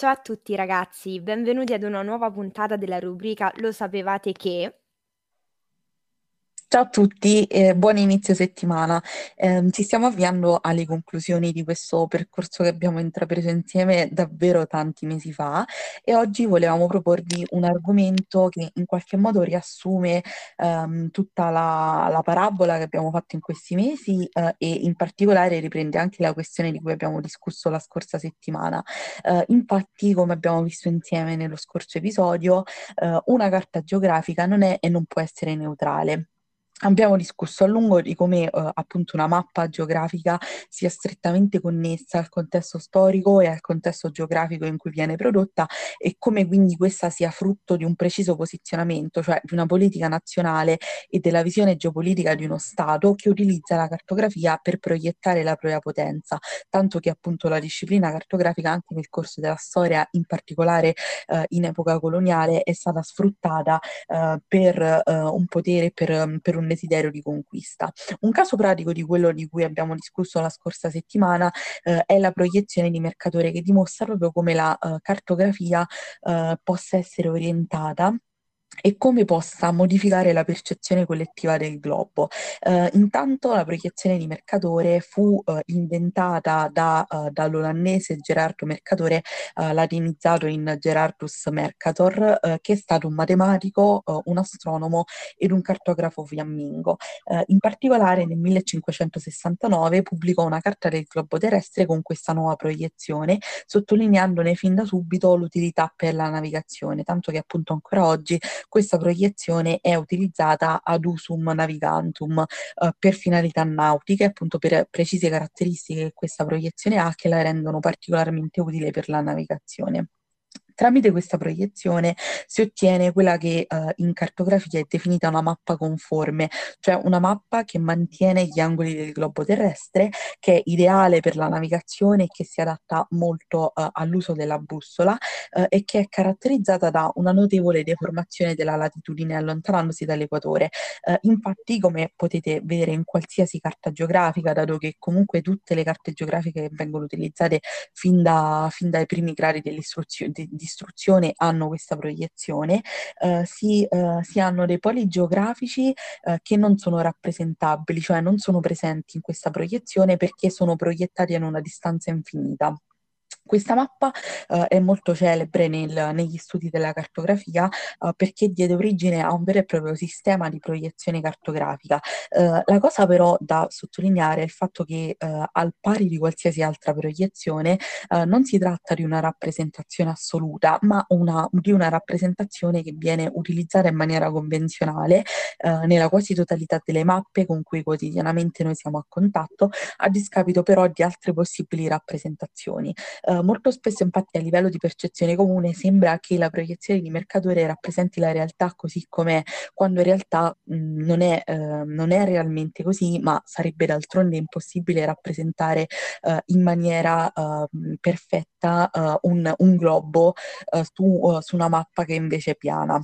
Ciao a tutti ragazzi, benvenuti ad una nuova puntata della rubrica Lo sapevate che? Ciao a tutti e buon inizio settimana. Ehm, ci stiamo avviando alle conclusioni di questo percorso che abbiamo intrapreso insieme davvero tanti mesi fa e oggi volevamo proporvi un argomento che in qualche modo riassume ehm, tutta la, la parabola che abbiamo fatto in questi mesi eh, e in particolare riprende anche la questione di cui abbiamo discusso la scorsa settimana. Eh, infatti, come abbiamo visto insieme nello scorso episodio, eh, una carta geografica non è e non può essere neutrale. Abbiamo discusso a lungo di come eh, appunto una mappa geografica sia strettamente connessa al contesto storico e al contesto geografico in cui viene prodotta e come quindi questa sia frutto di un preciso posizionamento, cioè di una politica nazionale e della visione geopolitica di uno Stato che utilizza la cartografia per proiettare la propria potenza, tanto che appunto la disciplina cartografica anche nel corso della storia, in particolare eh, in epoca coloniale, è stata sfruttata eh, per eh, un potere, per, per un desiderio di conquista. Un caso pratico di quello di cui abbiamo discusso la scorsa settimana eh, è la proiezione di Mercatore che dimostra proprio come la eh, cartografia eh, possa essere orientata e come possa modificare la percezione collettiva del globo. Eh, intanto la proiezione di Mercatore fu eh, inventata da, uh, dall'olandese Gerardo Mercatore, uh, latinizzato in Gerardus Mercator, uh, che è stato un matematico, un astronomo ed un cartografo fiammingo. in particolare nel 1569 pubblicò una carta del globo terrestre con questa nuova proiezione, sottolineandone fin da subito l'utilità per la navigazione, tanto che appunto ancora oggi questa proiezione è utilizzata ad usum navigantum eh, per finalità nautiche, appunto per precise caratteristiche che questa proiezione ha che la rendono particolarmente utile per la navigazione. Tramite questa proiezione si ottiene quella che eh, in cartografia è definita una mappa conforme, cioè una mappa che mantiene gli angoli del globo terrestre, che è ideale per la navigazione e che si adatta molto eh, all'uso della bussola eh, e che è caratterizzata da una notevole deformazione della latitudine allontanandosi dall'equatore. Eh, infatti, come potete vedere in qualsiasi carta geografica, dato che comunque tutte le carte geografiche che vengono utilizzate fin, da, fin dai primi gradi dell'istruzione, di, istruzione hanno questa proiezione, eh, si, eh, si, hanno dei poli geografici eh, che non sono rappresentabili, cioè non sono presenti in questa proiezione perché sono proiettati a una distanza infinita. Questa mappa uh, è molto celebre nel, negli studi della cartografia uh, perché diede origine a un vero e proprio sistema di proiezione cartografica. Uh, la cosa però da sottolineare è il fatto che al pari di qualsiasi altra proiezione non si tratta di una rappresentazione assoluta, ma una, di una rappresentazione che viene utilizzata in maniera convenzionale nella quasi totalità delle mappe con cui quotidianamente noi siamo a contatto, a discapito però di altre possibili rappresentazioni. Uh, molto spesso infatti a livello di percezione comune sembra che la proiezione di Mercatore rappresenti la realtà così com'è, quando in realtà mh, non, è, uh, non, è, realmente così, ma sarebbe d'altronde impossibile rappresentare uh, in maniera perfetta un, un, globo su, su una mappa che invece è piana.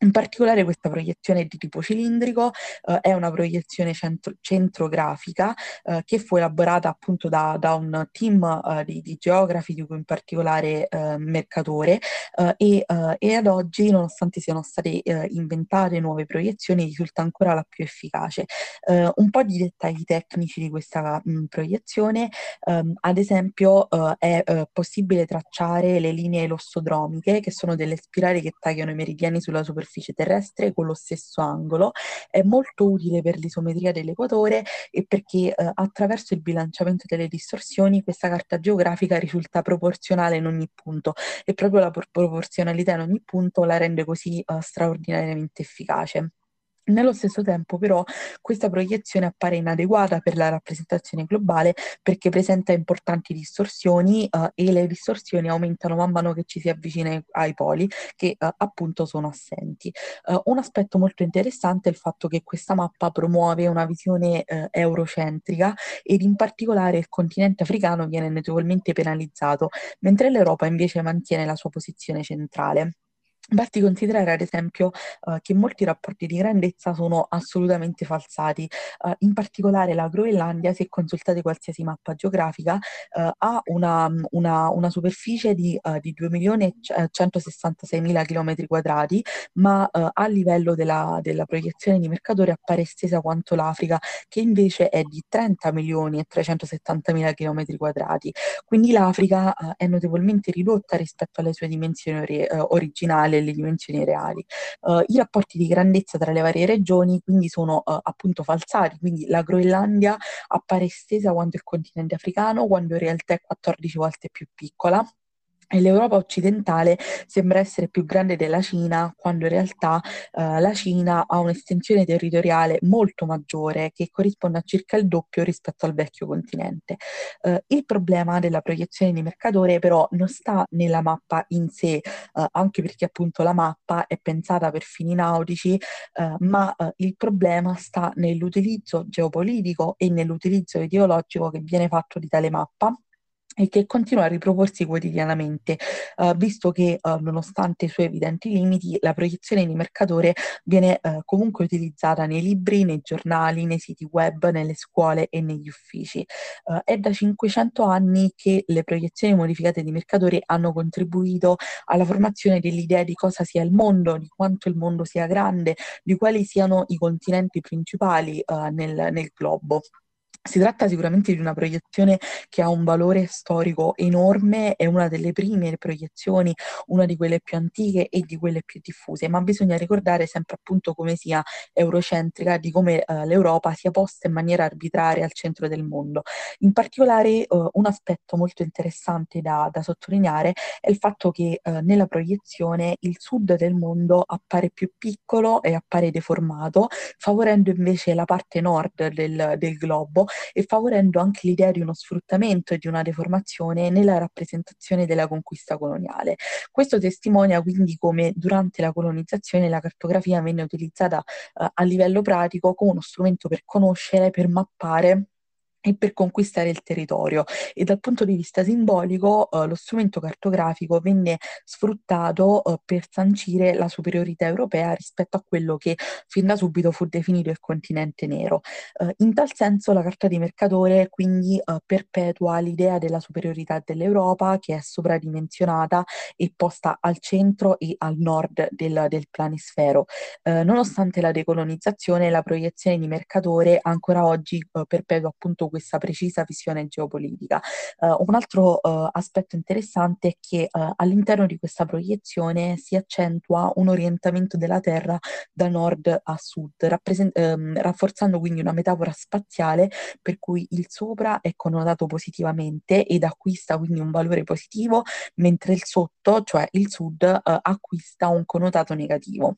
In particolare questa proiezione di tipo cilindrico eh, è una proiezione centro- centrografica eh, che fu elaborata appunto da, da un team eh, di, di, geografi, di cui in particolare eh, Mercatore, eh, e, eh, e, ad oggi, nonostante siano state inventate nuove proiezioni, risulta ancora la più efficace. un po' di dettagli tecnici di questa mh, proiezione, ehm, ad esempio è possibile tracciare le linee lossodromiche, che sono delle spirali che tagliano i meridiani sulla superficie superficie terrestre con lo stesso angolo, è molto utile per l'isometria dell'equatore e perché eh, attraverso il bilanciamento delle distorsioni questa carta geografica risulta proporzionale in ogni punto e proprio la proporzionalità in ogni punto la rende così eh, straordinariamente efficace. Nello stesso tempo, però, questa proiezione appare inadeguata per la rappresentazione globale perché presenta importanti distorsioni uh, e le distorsioni aumentano man mano che ci si avvicina ai, poli che uh, appunto sono assenti. Uh, un aspetto molto interessante è il fatto che questa mappa promuove una visione eurocentrica ed in particolare il continente africano viene notevolmente penalizzato, mentre l'Europa invece mantiene la sua posizione centrale. Basti considerare ad esempio uh, che molti rapporti di grandezza sono assolutamente falsati. Uh, in particolare la Groenlandia, se consultate qualsiasi mappa geografica, uh, ha una, una, una, superficie di, di 2.166.000 km quadrati, ma a livello della, della, proiezione di Mercatore appare estesa quanto l'Africa, che invece è di 30.370.000 km quadrati. Quindi l'Africa è notevolmente ridotta rispetto alle sue dimensioni ori- originali delle dimensioni reali. Uh, I rapporti di grandezza tra le varie regioni quindi sono uh, appunto falsati, quindi la Groenlandia appare estesa quanto il continente africano, quando in realtà è 14 volte più piccola e l'Europa occidentale sembra essere più grande della Cina, quando in realtà eh, la Cina ha un'estensione territoriale molto maggiore, che corrisponde a circa il doppio rispetto al vecchio continente. Eh, il problema della proiezione di Mercatore però non sta nella mappa in sé, eh, anche perché appunto la mappa è pensata per fini nautici, eh, ma eh, il problema sta nell'utilizzo geopolitico e nell'utilizzo ideologico che viene fatto di tale mappa e che continua a riproporsi quotidianamente, uh, visto che uh, nonostante i suoi evidenti limiti, la proiezione di Mercatore viene uh, comunque utilizzata nei libri, nei giornali, nei siti web, nelle scuole e negli uffici. è da 500 anni che le proiezioni modificate di Mercatore hanno contribuito alla formazione dell'idea di cosa sia il mondo, di quanto il mondo sia grande, di quali siano i continenti principali nel, nel globo. Si tratta sicuramente di una proiezione che ha un valore storico enorme, è una delle prime proiezioni, una di quelle più antiche e di quelle più diffuse, ma bisogna ricordare sempre appunto come sia eurocentrica, di come eh, l'Europa sia posta in maniera arbitraria al centro del mondo. In particolare eh, un aspetto molto interessante da, da, sottolineare è il fatto che eh, nella proiezione il sud del mondo appare più piccolo e appare deformato, favorendo invece la parte nord del, del globo e favorendo anche l'idea di uno sfruttamento e di una deformazione nella rappresentazione della conquista coloniale. Questo testimonia quindi come durante la colonizzazione la cartografia venne utilizzata eh, a livello pratico come uno strumento per conoscere, per mappare e per conquistare il territorio. E dal punto di vista simbolico, eh, lo strumento cartografico venne sfruttato eh, per sancire la superiorità europea rispetto a quello che fin da subito fu definito il continente nero. Eh, in tal senso la carta di Mercatore quindi eh, perpetua l'idea della superiorità dell'Europa che è sopradimensionata e posta al centro e al nord del, del planisfero. Eh, nonostante la decolonizzazione, la proiezione di Mercatore ancora oggi eh, perpetua appunto questa precisa visione geopolitica. Uh, un altro uh, aspetto interessante è che uh, all'interno di questa proiezione si accentua un orientamento della Terra da nord a sud, rappresent- ehm, rafforzando quindi una metafora spaziale per cui il sopra è connotato positivamente ed acquista quindi un valore positivo, mentre il sotto, cioè il sud, acquista un connotato negativo.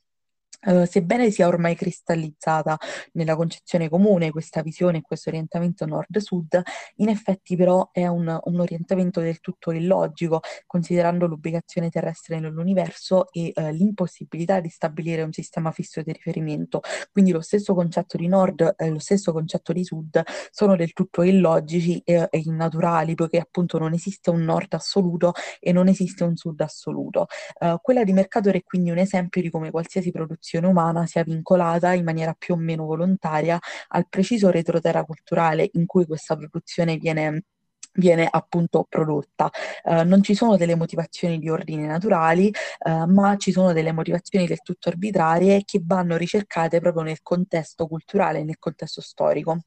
Sebbene sia ormai cristallizzata nella concezione comune questa visione e questo orientamento nord-sud, in effetti però è un, un orientamento del tutto illogico, considerando l'ubicazione terrestre nell'universo e uh, l'impossibilità di stabilire un sistema fisso di riferimento. Quindi lo stesso concetto di nord e lo stesso concetto di sud sono del tutto illogici e, e innaturali, poiché appunto non esiste un nord assoluto e non esiste un sud assoluto. Uh, quella di Mercator è quindi un esempio di come qualsiasi produzione condizione umana sia vincolata in maniera più o meno volontaria al preciso retroterra culturale in cui questa produzione viene viene appunto prodotta. Uh, non ci sono delle motivazioni di ordine naturali, uh, ma ci sono delle motivazioni del tutto arbitrarie che vanno ricercate proprio nel contesto culturale, nel contesto storico.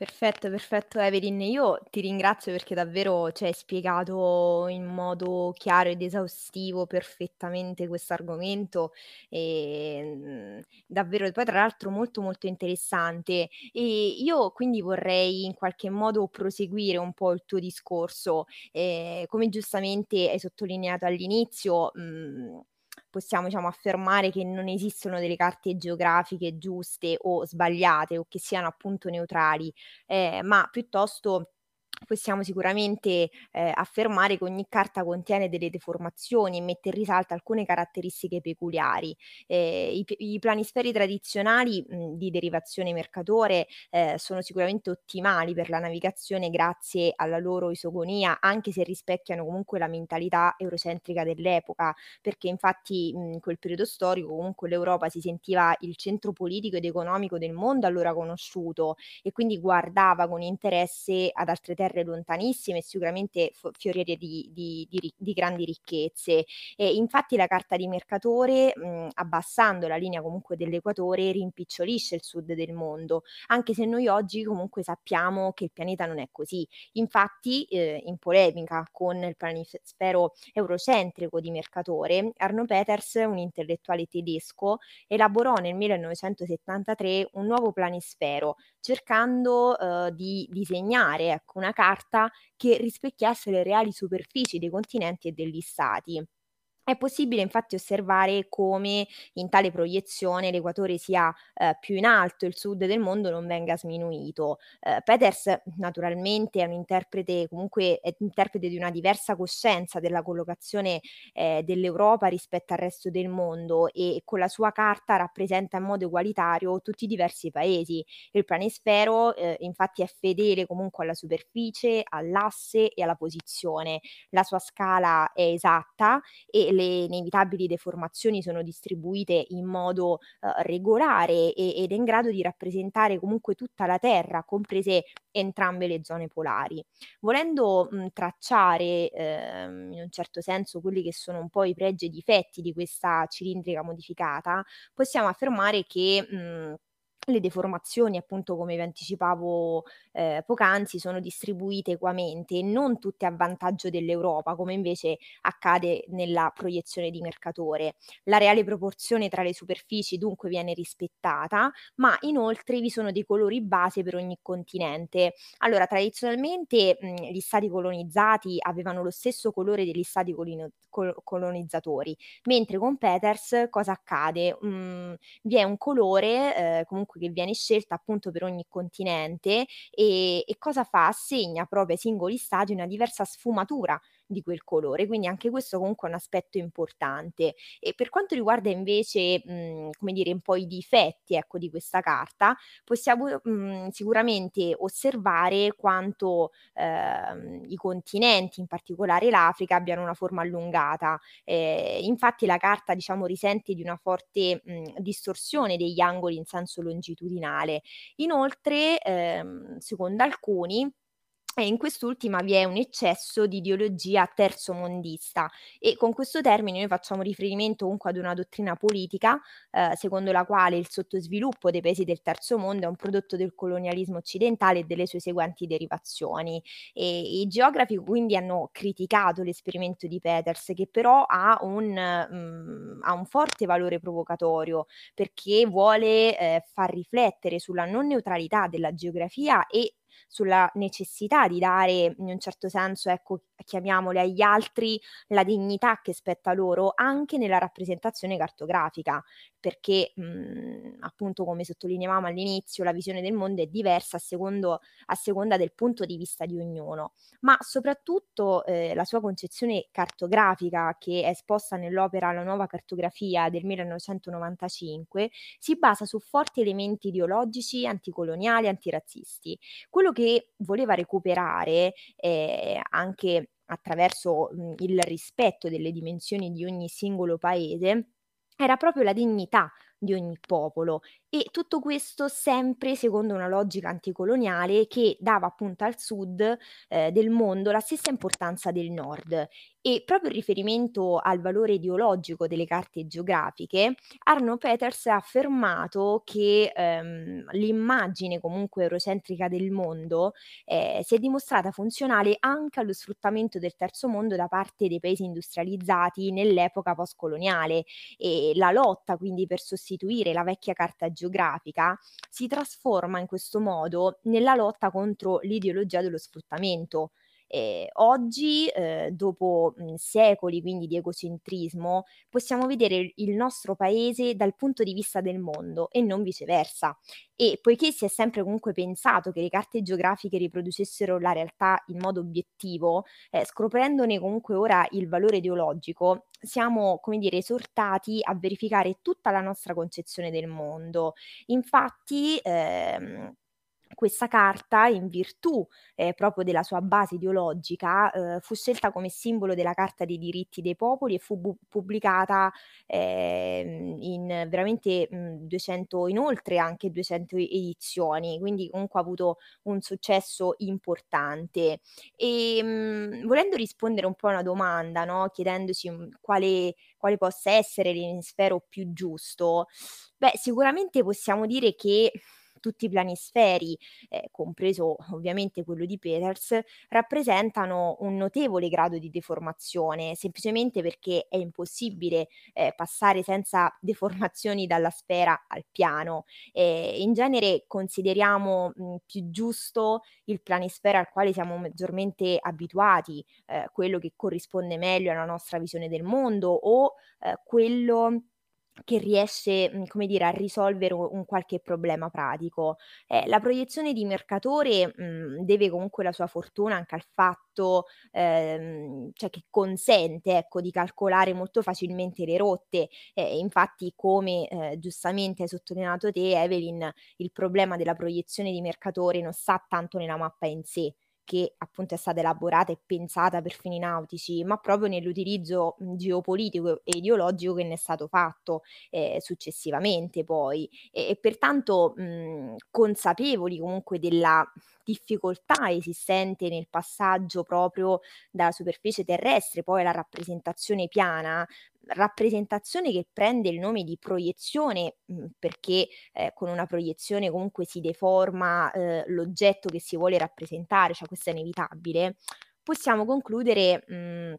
Perfetto, perfetto Evelyn. Io ti ringrazio perché davvero ci hai spiegato in modo chiaro ed esaustivo perfettamente questo argomento e mh, davvero poi tra l'altro molto molto interessante e io quindi vorrei in qualche modo proseguire un po' il tuo discorso. Eh, come giustamente hai sottolineato all'inizio, mh, possiamo diciamo, affermare che non esistono delle carte geografiche giuste o sbagliate o che siano appunto neutrali, eh, ma piuttosto possiamo sicuramente, ehm, affermare che ogni carta contiene delle deformazioni e mette in risalto alcune caratteristiche peculiari. Ehm, i i planisferi tradizionali, mhmm, di derivazione Mercatore, ehm, sono sicuramente ottimali per la navigazione grazie alla loro isogonia, anche se rispecchiano comunque la mentalità eurocentrica dell'epoca, perché infatti, mhmm, in quel periodo storico comunque l'Europa si sentiva il centro politico ed economico del mondo allora conosciuto e quindi guardava con interesse ad altre terre terre lontanissime e sicuramente f fioriere di di di di grandi ricchezze. E infatti la carta di Mercatore, mhmm, abbassando la linea comunque dell'equatore, rimpicciolisce il sud del mondo, anche se noi oggi comunque sappiamo che il pianeta non è così. Infatti, ehm, in polemica con il planisfero eurocentrico di Mercatore, Arno Peters, un intellettuale tedesco, elaborò nel 1973 un nuovo planisfero, cercando, uhm, di disegnare, ecco, una carta che rispecchiasse le reali superfici dei continenti e degli stati. È possibile infatti osservare come in tale proiezione l'equatore sia eh, più in alto e il sud del mondo non venga sminuito. Eh, Peters naturalmente è un interprete, comunque è interprete di una diversa coscienza della collocazione eh, dell'Europa rispetto al resto del mondo e con la sua carta rappresenta in modo egualitario tutti i diversi paesi. Il planisfero eh, infatti è fedele comunque alla superficie, all'asse e alla posizione. La sua scala è esatta e le inevitabili deformazioni sono distribuite in modo, uhm, regolare e ed è in grado di rappresentare comunque tutta la Terra, comprese entrambe le zone polari. Volendo, mhmm, tracciare, ehm, in un certo senso quelli che sono un po' i pregi e i difetti di questa cilindrica modificata, possiamo affermare che, mhmm le deformazioni, appunto, come vi anticipavo, ehm, poc'anzi, sono distribuite equamente e non tutte a vantaggio dell'Europa, come invece accade nella proiezione di Mercatore. La reale proporzione tra le superfici dunque viene rispettata, ma inoltre vi sono dei colori base per ogni continente. Allora, tradizionalmente, mhmm, gli stati colonizzati avevano lo stesso colore degli stati colino col colonizzatori, mentre con Peters cosa accade? Mhmm, vi è un colore, ehm, comunque che viene scelta appunto per ogni continente e, e cosa fa? Assegna proprio ai singoli stati una diversa sfumatura di quel colore, quindi anche questo comunque è un aspetto importante. E per quanto riguarda invece, mhmm, come dire, un po' i difetti, ecco, di questa carta, possiamo, mhmm, sicuramente osservare quanto, ehm, i continenti, in particolare l'Africa, abbiano una forma allungata. Ehm, infatti la carta, diciamo, risente di una forte, mhmm, distorsione degli angoli in senso longitudinale. Inoltre, ehm, secondo alcuni e in quest'ultima vi è un eccesso di ideologia terzomondista e con questo termine noi facciamo riferimento comunque ad una dottrina politica eh, secondo la quale il sottosviluppo dei paesi del terzo mondo è un prodotto del colonialismo occidentale e delle sue seguenti derivazioni. E I geografi quindi hanno criticato l'esperimento di Peters che però ha un, mm, ha un forte valore provocatorio perché vuole eh, far riflettere sulla non neutralità della geografia e sulla necessità di dare in un certo senso, ecco, chiamiamole agli altri la dignità che spetta loro anche nella rappresentazione cartografica, perché mh, appunto come sottolineavamo all'inizio la visione del mondo è diversa a, secondo, a seconda del punto di vista di ognuno, ma soprattutto eh, la sua concezione cartografica che è esposta nell'opera La nuova cartografia del 1995 si basa su forti elementi ideologici, anticoloniali, antirazzisti. Quello che voleva recuperare eh, anche attraverso mh, il rispetto delle dimensioni di ogni singolo paese era proprio la dignità di ogni popolo e tutto questo sempre secondo una logica anticoloniale che dava appunto al sud eh, del mondo la stessa importanza del nord. E proprio in riferimento al valore ideologico delle carte geografiche, Arno Peters ha affermato che ehm, l'immagine comunque eurocentrica del mondo eh, si è dimostrata funzionale anche allo sfruttamento del terzo mondo da parte dei paesi industrializzati nell'epoca postcoloniale. E la lotta quindi per sostituire la vecchia carta geografica si trasforma in questo modo nella lotta contro l'ideologia dello sfruttamento Eh, oggi, eh, dopo mh, secoli quindi di egocentrismo, possiamo vedere il nostro paese dal punto di vista del mondo e non viceversa. E poiché si è sempre comunque pensato che le carte geografiche riproducessero la realtà in modo obiettivo, eh, scoprendone comunque ora il valore ideologico, siamo, come dire, esortati a verificare tutta la nostra concezione del mondo. Infatti, ehm, questa carta, in virtù eh, proprio della sua base ideologica, eh, fu scelta come simbolo della Carta dei diritti dei popoli e fu bu- pubblicata eh, in veramente mh, 200, in oltre anche 200 edizioni, quindi comunque ha avuto un successo importante. E mh, volendo rispondere un po' a una domanda, no? chiedendoci mh, quale, quale possa essere l'emisfero più giusto, beh, sicuramente possiamo dire che tutti i planisferi, eh, compreso ovviamente quello di Peters, rappresentano un notevole grado di deformazione, semplicemente perché è impossibile eh, passare senza deformazioni dalla sfera al piano. Eh, in genere consideriamo mh, più giusto il planisfera al quale siamo maggiormente abituati, eh, quello che corrisponde meglio alla nostra visione del mondo o eh, quello che riesce, mhmm, come dire, a risolvere u un qualche problema pratico. Eh, la proiezione di mercatore, mhmm, deve comunque la sua fortuna anche al fatto, ehm, cioè che consente, ecco, di calcolare molto facilmente le rotte. Eh, infatti come, ehm, giustamente hai sottolineato te Evelyn, il problema della proiezione di mercatore non sta tanto nella mappa in sé, che appunto è stata elaborata e pensata per fini nautici, ma proprio nell'utilizzo geopolitico e ideologico che ne è stato fatto eh, successivamente poi. E, e pertanto mh, consapevoli comunque della difficoltà esistente nel passaggio proprio dalla superficie terrestre poi alla rappresentazione piana, rappresentazione che prende il nome di proiezione mh, perché eh, con una proiezione comunque si deforma eh, l'oggetto che si vuole rappresentare, cioè questo è inevitabile, possiamo concludere mh,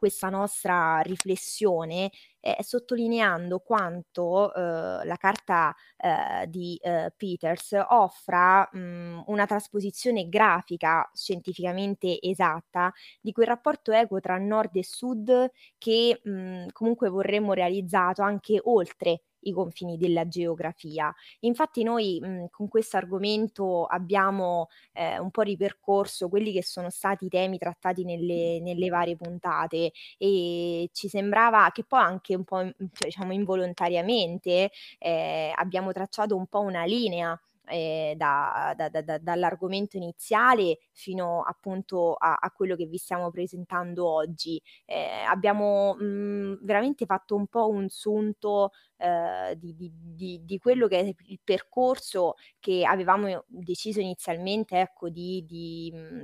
questa nostra riflessione eh, sottolineando quanto eh, la carta eh, di eh, Peters offra mh, una trasposizione grafica scientificamente esatta di quel rapporto equo tra nord e sud che mh, comunque vorremmo realizzato anche oltre i confini della geografia. Infatti noi mh, con questo argomento abbiamo eh, un po' ripercorso quelli che sono stati i temi trattati nelle, nelle varie puntate e ci sembrava che poi anche un po' cioè, diciamo involontariamente eh, abbiamo tracciato un po' una linea eh, da, da, da, dall'argomento iniziale fino appunto a, a, quello che vi stiamo presentando oggi. Eh, abbiamo mh, mm, veramente fatto un po' un sunto eh, di, di, di, di, quello che è il percorso che avevamo deciso inizialmente ecco, di, mm,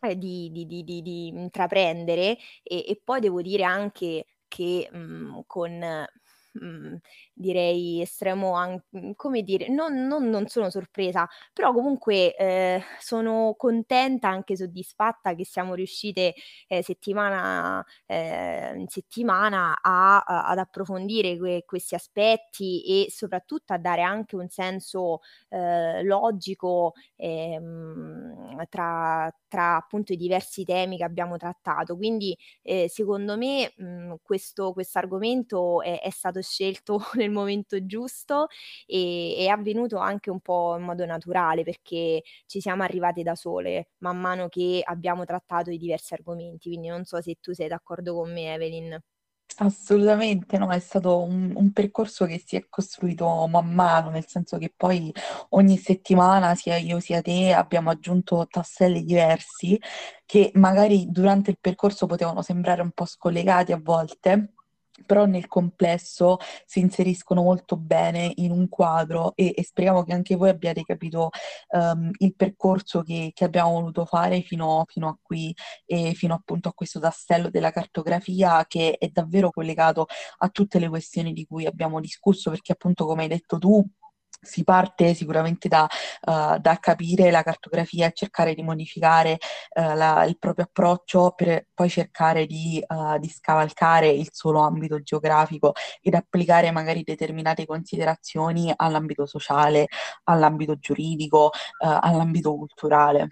eh, di, di, di, di, intraprendere e, e, poi devo dire anche che mh, mm, con mh, direi estremo, an- mhmm, come dire, non, non, non, sono sorpresa, però comunque eh, sono contenta, anche soddisfatta che siamo riuscite eh, settimana eh, in settimana a, a, ad approfondire que- questi aspetti e soprattutto a dare anche un senso eh, logico ehm, tra, tra appunto i diversi temi che abbiamo trattato. Quindi eh, secondo me mh, questo argomento è, è stato scelto nel momento giusto e è avvenuto anche un po' in modo naturale perché ci siamo arrivate da sole man mano che abbiamo trattato i diversi argomenti, quindi non so se tu sei d'accordo con me, Evelyn. Assolutamente no, è stato un, un percorso che si è costruito man mano, nel senso che poi ogni settimana, sia io sia te, abbiamo aggiunto tasselli diversi che magari durante il percorso potevano sembrare un po' scollegati a volte, però nel complesso si inseriscono molto bene in un quadro e, e speriamo che anche voi abbiate capito um, il percorso che, che, abbiamo voluto fare fino, fino, a qui e fino appunto a questo tassello della cartografia che è davvero collegato a tutte le questioni di cui abbiamo discusso perché appunto come hai detto tu si parte sicuramente da, uh, da, capire la cartografia e cercare di modificare uh, la, il proprio approccio per poi cercare di, uh, di, scavalcare il solo ambito geografico ed applicare magari determinate considerazioni all'ambito sociale, all'ambito giuridico, all'ambito culturale.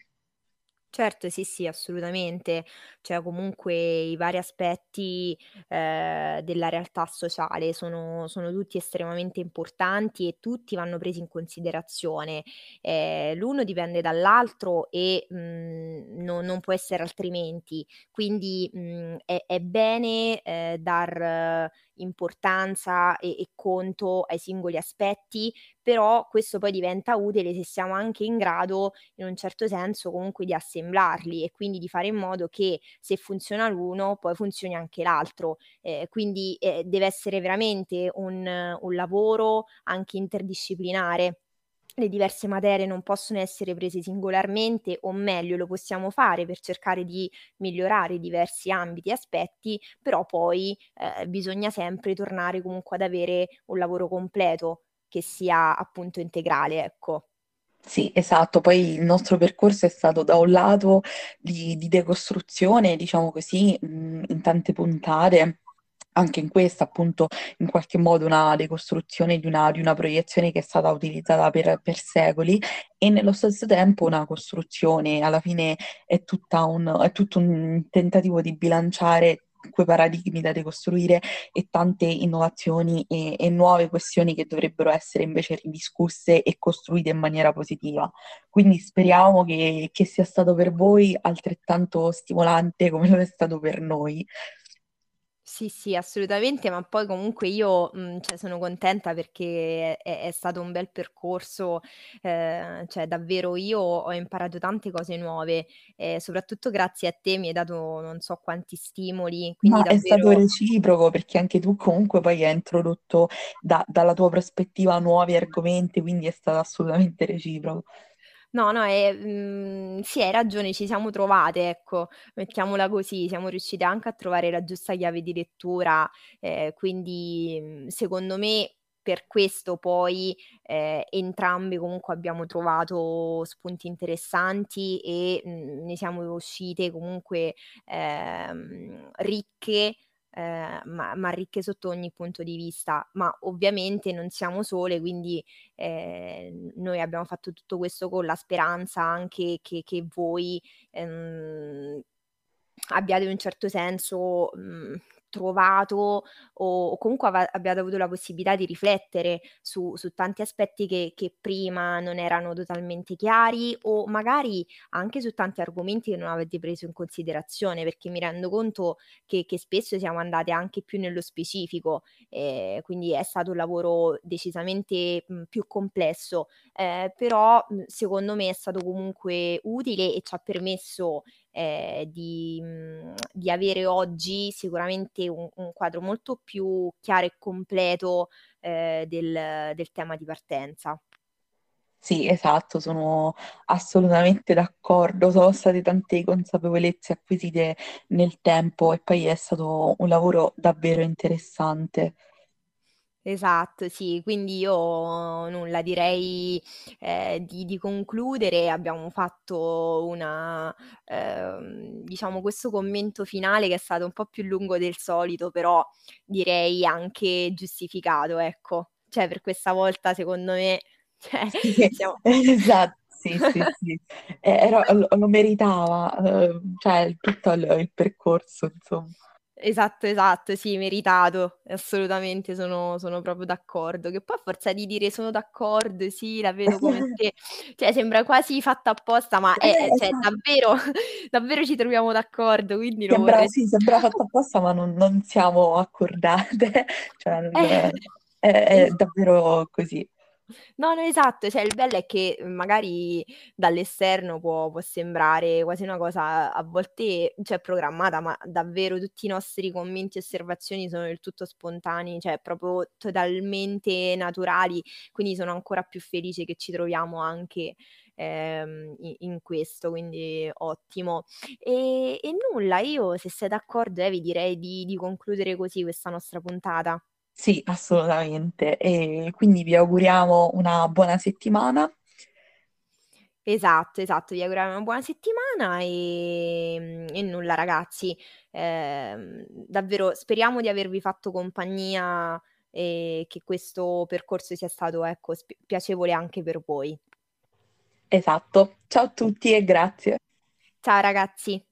Certo, sì, sì, assolutamente. Cioè, comunque i vari aspetti, ehm, della realtà sociale sono sono tutti estremamente importanti e tutti vanno presi in considerazione. Ehm, l'uno dipende dall'altro e, mhmm, no non può essere altrimenti. Quindi, mhmm, è è bene, ehm, dar importanza e e conto ai singoli aspetti, però questo poi diventa utile se siamo anche in grado, in un certo senso, comunque di assemblarli e quindi di fare in modo che se funziona l'uno, poi funzioni anche l'altro. Ehm, quindi, ehm, deve essere veramente un un lavoro anche interdisciplinare. Le diverse materie non possono essere prese singolarmente, o meglio lo possiamo fare per cercare di migliorare diversi ambiti e aspetti, però poi, ehm, bisogna sempre tornare comunque ad avere un lavoro completo che sia appunto integrale, ecco. Sì, esatto. Poi il nostro percorso è stato da un lato di, di decostruzione, diciamo così, in tante puntate. Anche in questa, appunto, in qualche modo una decostruzione di una, di una proiezione che è stata utilizzata per, per secoli e nello stesso tempo una costruzione. Alla fine è, un, è tutto un tentativo di bilanciare quei paradigmi da decostruire e tante innovazioni e, e, nuove questioni che dovrebbero essere invece ridiscusse e costruite in maniera positiva. Quindi speriamo che, che sia stato per voi altrettanto stimolante come lo è stato per noi. Sì, sì, assolutamente, ma poi comunque io, mhmm, cioè sono contenta perché è è stato un bel percorso, ehm, cioè davvero io ho imparato tante cose nuove e soprattutto grazie a te mi hai dato non so quanti stimoli, quindi Ma è stato reciproco perché anche tu comunque poi hai introdotto da- dalla tua prospettiva nuovi argomenti, quindi è stato assolutamente reciproco. No, no, ehm, sì, hai ragione, ci siamo trovate, ecco, mettiamola così, siamo riuscite anche a trovare la giusta chiave di lettura, ehm, quindi, mhmm, secondo me per questo poi, ehm, entrambe comunque abbiamo trovato spunti interessanti e, mhmm, ne siamo uscite comunque, ehm, ricche ehm, ma ma ricche sotto ogni punto di vista. Ma ovviamente non siamo sole, quindi, ehm, noi abbiamo fatto tutto questo con la speranza anche che che voi, ehm, abbiate in un certo senso, mhmm, trovato o comunque ava abbiate avuto la possibilità di riflettere su su tanti aspetti che che prima non erano totalmente chiari o magari anche su tanti argomenti che non avete preso in considerazione, perché mi rendo conto che che spesso siamo andate anche più nello specifico, ehm, quindi è stato un lavoro decisamente, mhmm, più complesso, ehm, però, mhmm, secondo me è stato comunque utile e ci ha permesso ehm, di mhmm, di avere oggi sicuramente un un quadro molto più chiaro e completo, ehm, del del tema di partenza. Sì, esatto, sono assolutamente d'accordo. Sono state tante consapevolezze acquisite nel tempo e poi è stato un lavoro davvero interessante. Esatto, sì, quindi io nulla, direi, ehm, di di concludere. Abbiamo fatto una ehm, diciamo questo commento finale che è stato un po' più lungo del solito, però direi anche giustificato, ecco. Cioè per questa volta secondo me, cioè Sì, siamo esatto, sì, sì, sì. Eh, era- lo, lo meritava, eh, cioè tutto il, il percorso, insomma. Esatto, esatto, sì, meritato, assolutamente sono sono proprio d'accordo. Che poi a forza di dire: "Sono d'accordo, sì, la vedo come te", cioè sembra quasi fatto apposta, ma è Eh, cioè esatto. davvero davvero ci troviamo d'accordo, quindi lo Sembra, vorrei sì, sembra fatto apposta, ma non, non siamo accordate, cioè eh, è, è davvero così. No, no, esatto, cioè il bello è che, mhmm, magari dall'esterno può può sembrare quasi una cosa a volte, cioè programmata, ma davvero tutti i nostri commenti e osservazioni sono del tutto spontanei, cioè proprio totalmente naturali, quindi sono ancora più felice che ci troviamo anche, ehm, in questo, quindi ottimo. E e nulla, io se sei d'accordo Evi direi di di concludere così questa nostra puntata. Sì, assolutamente. E quindi vi auguriamo una buona settimana. Esatto, esatto. Vi auguriamo una buona settimana, ehm, e nulla ragazzi, ehm, davvero speriamo di avervi fatto compagnia e che questo percorso sia stato, ecco, piacevole anche per voi. Esatto. Ciao a tutti e grazie. Ciao ragazzi.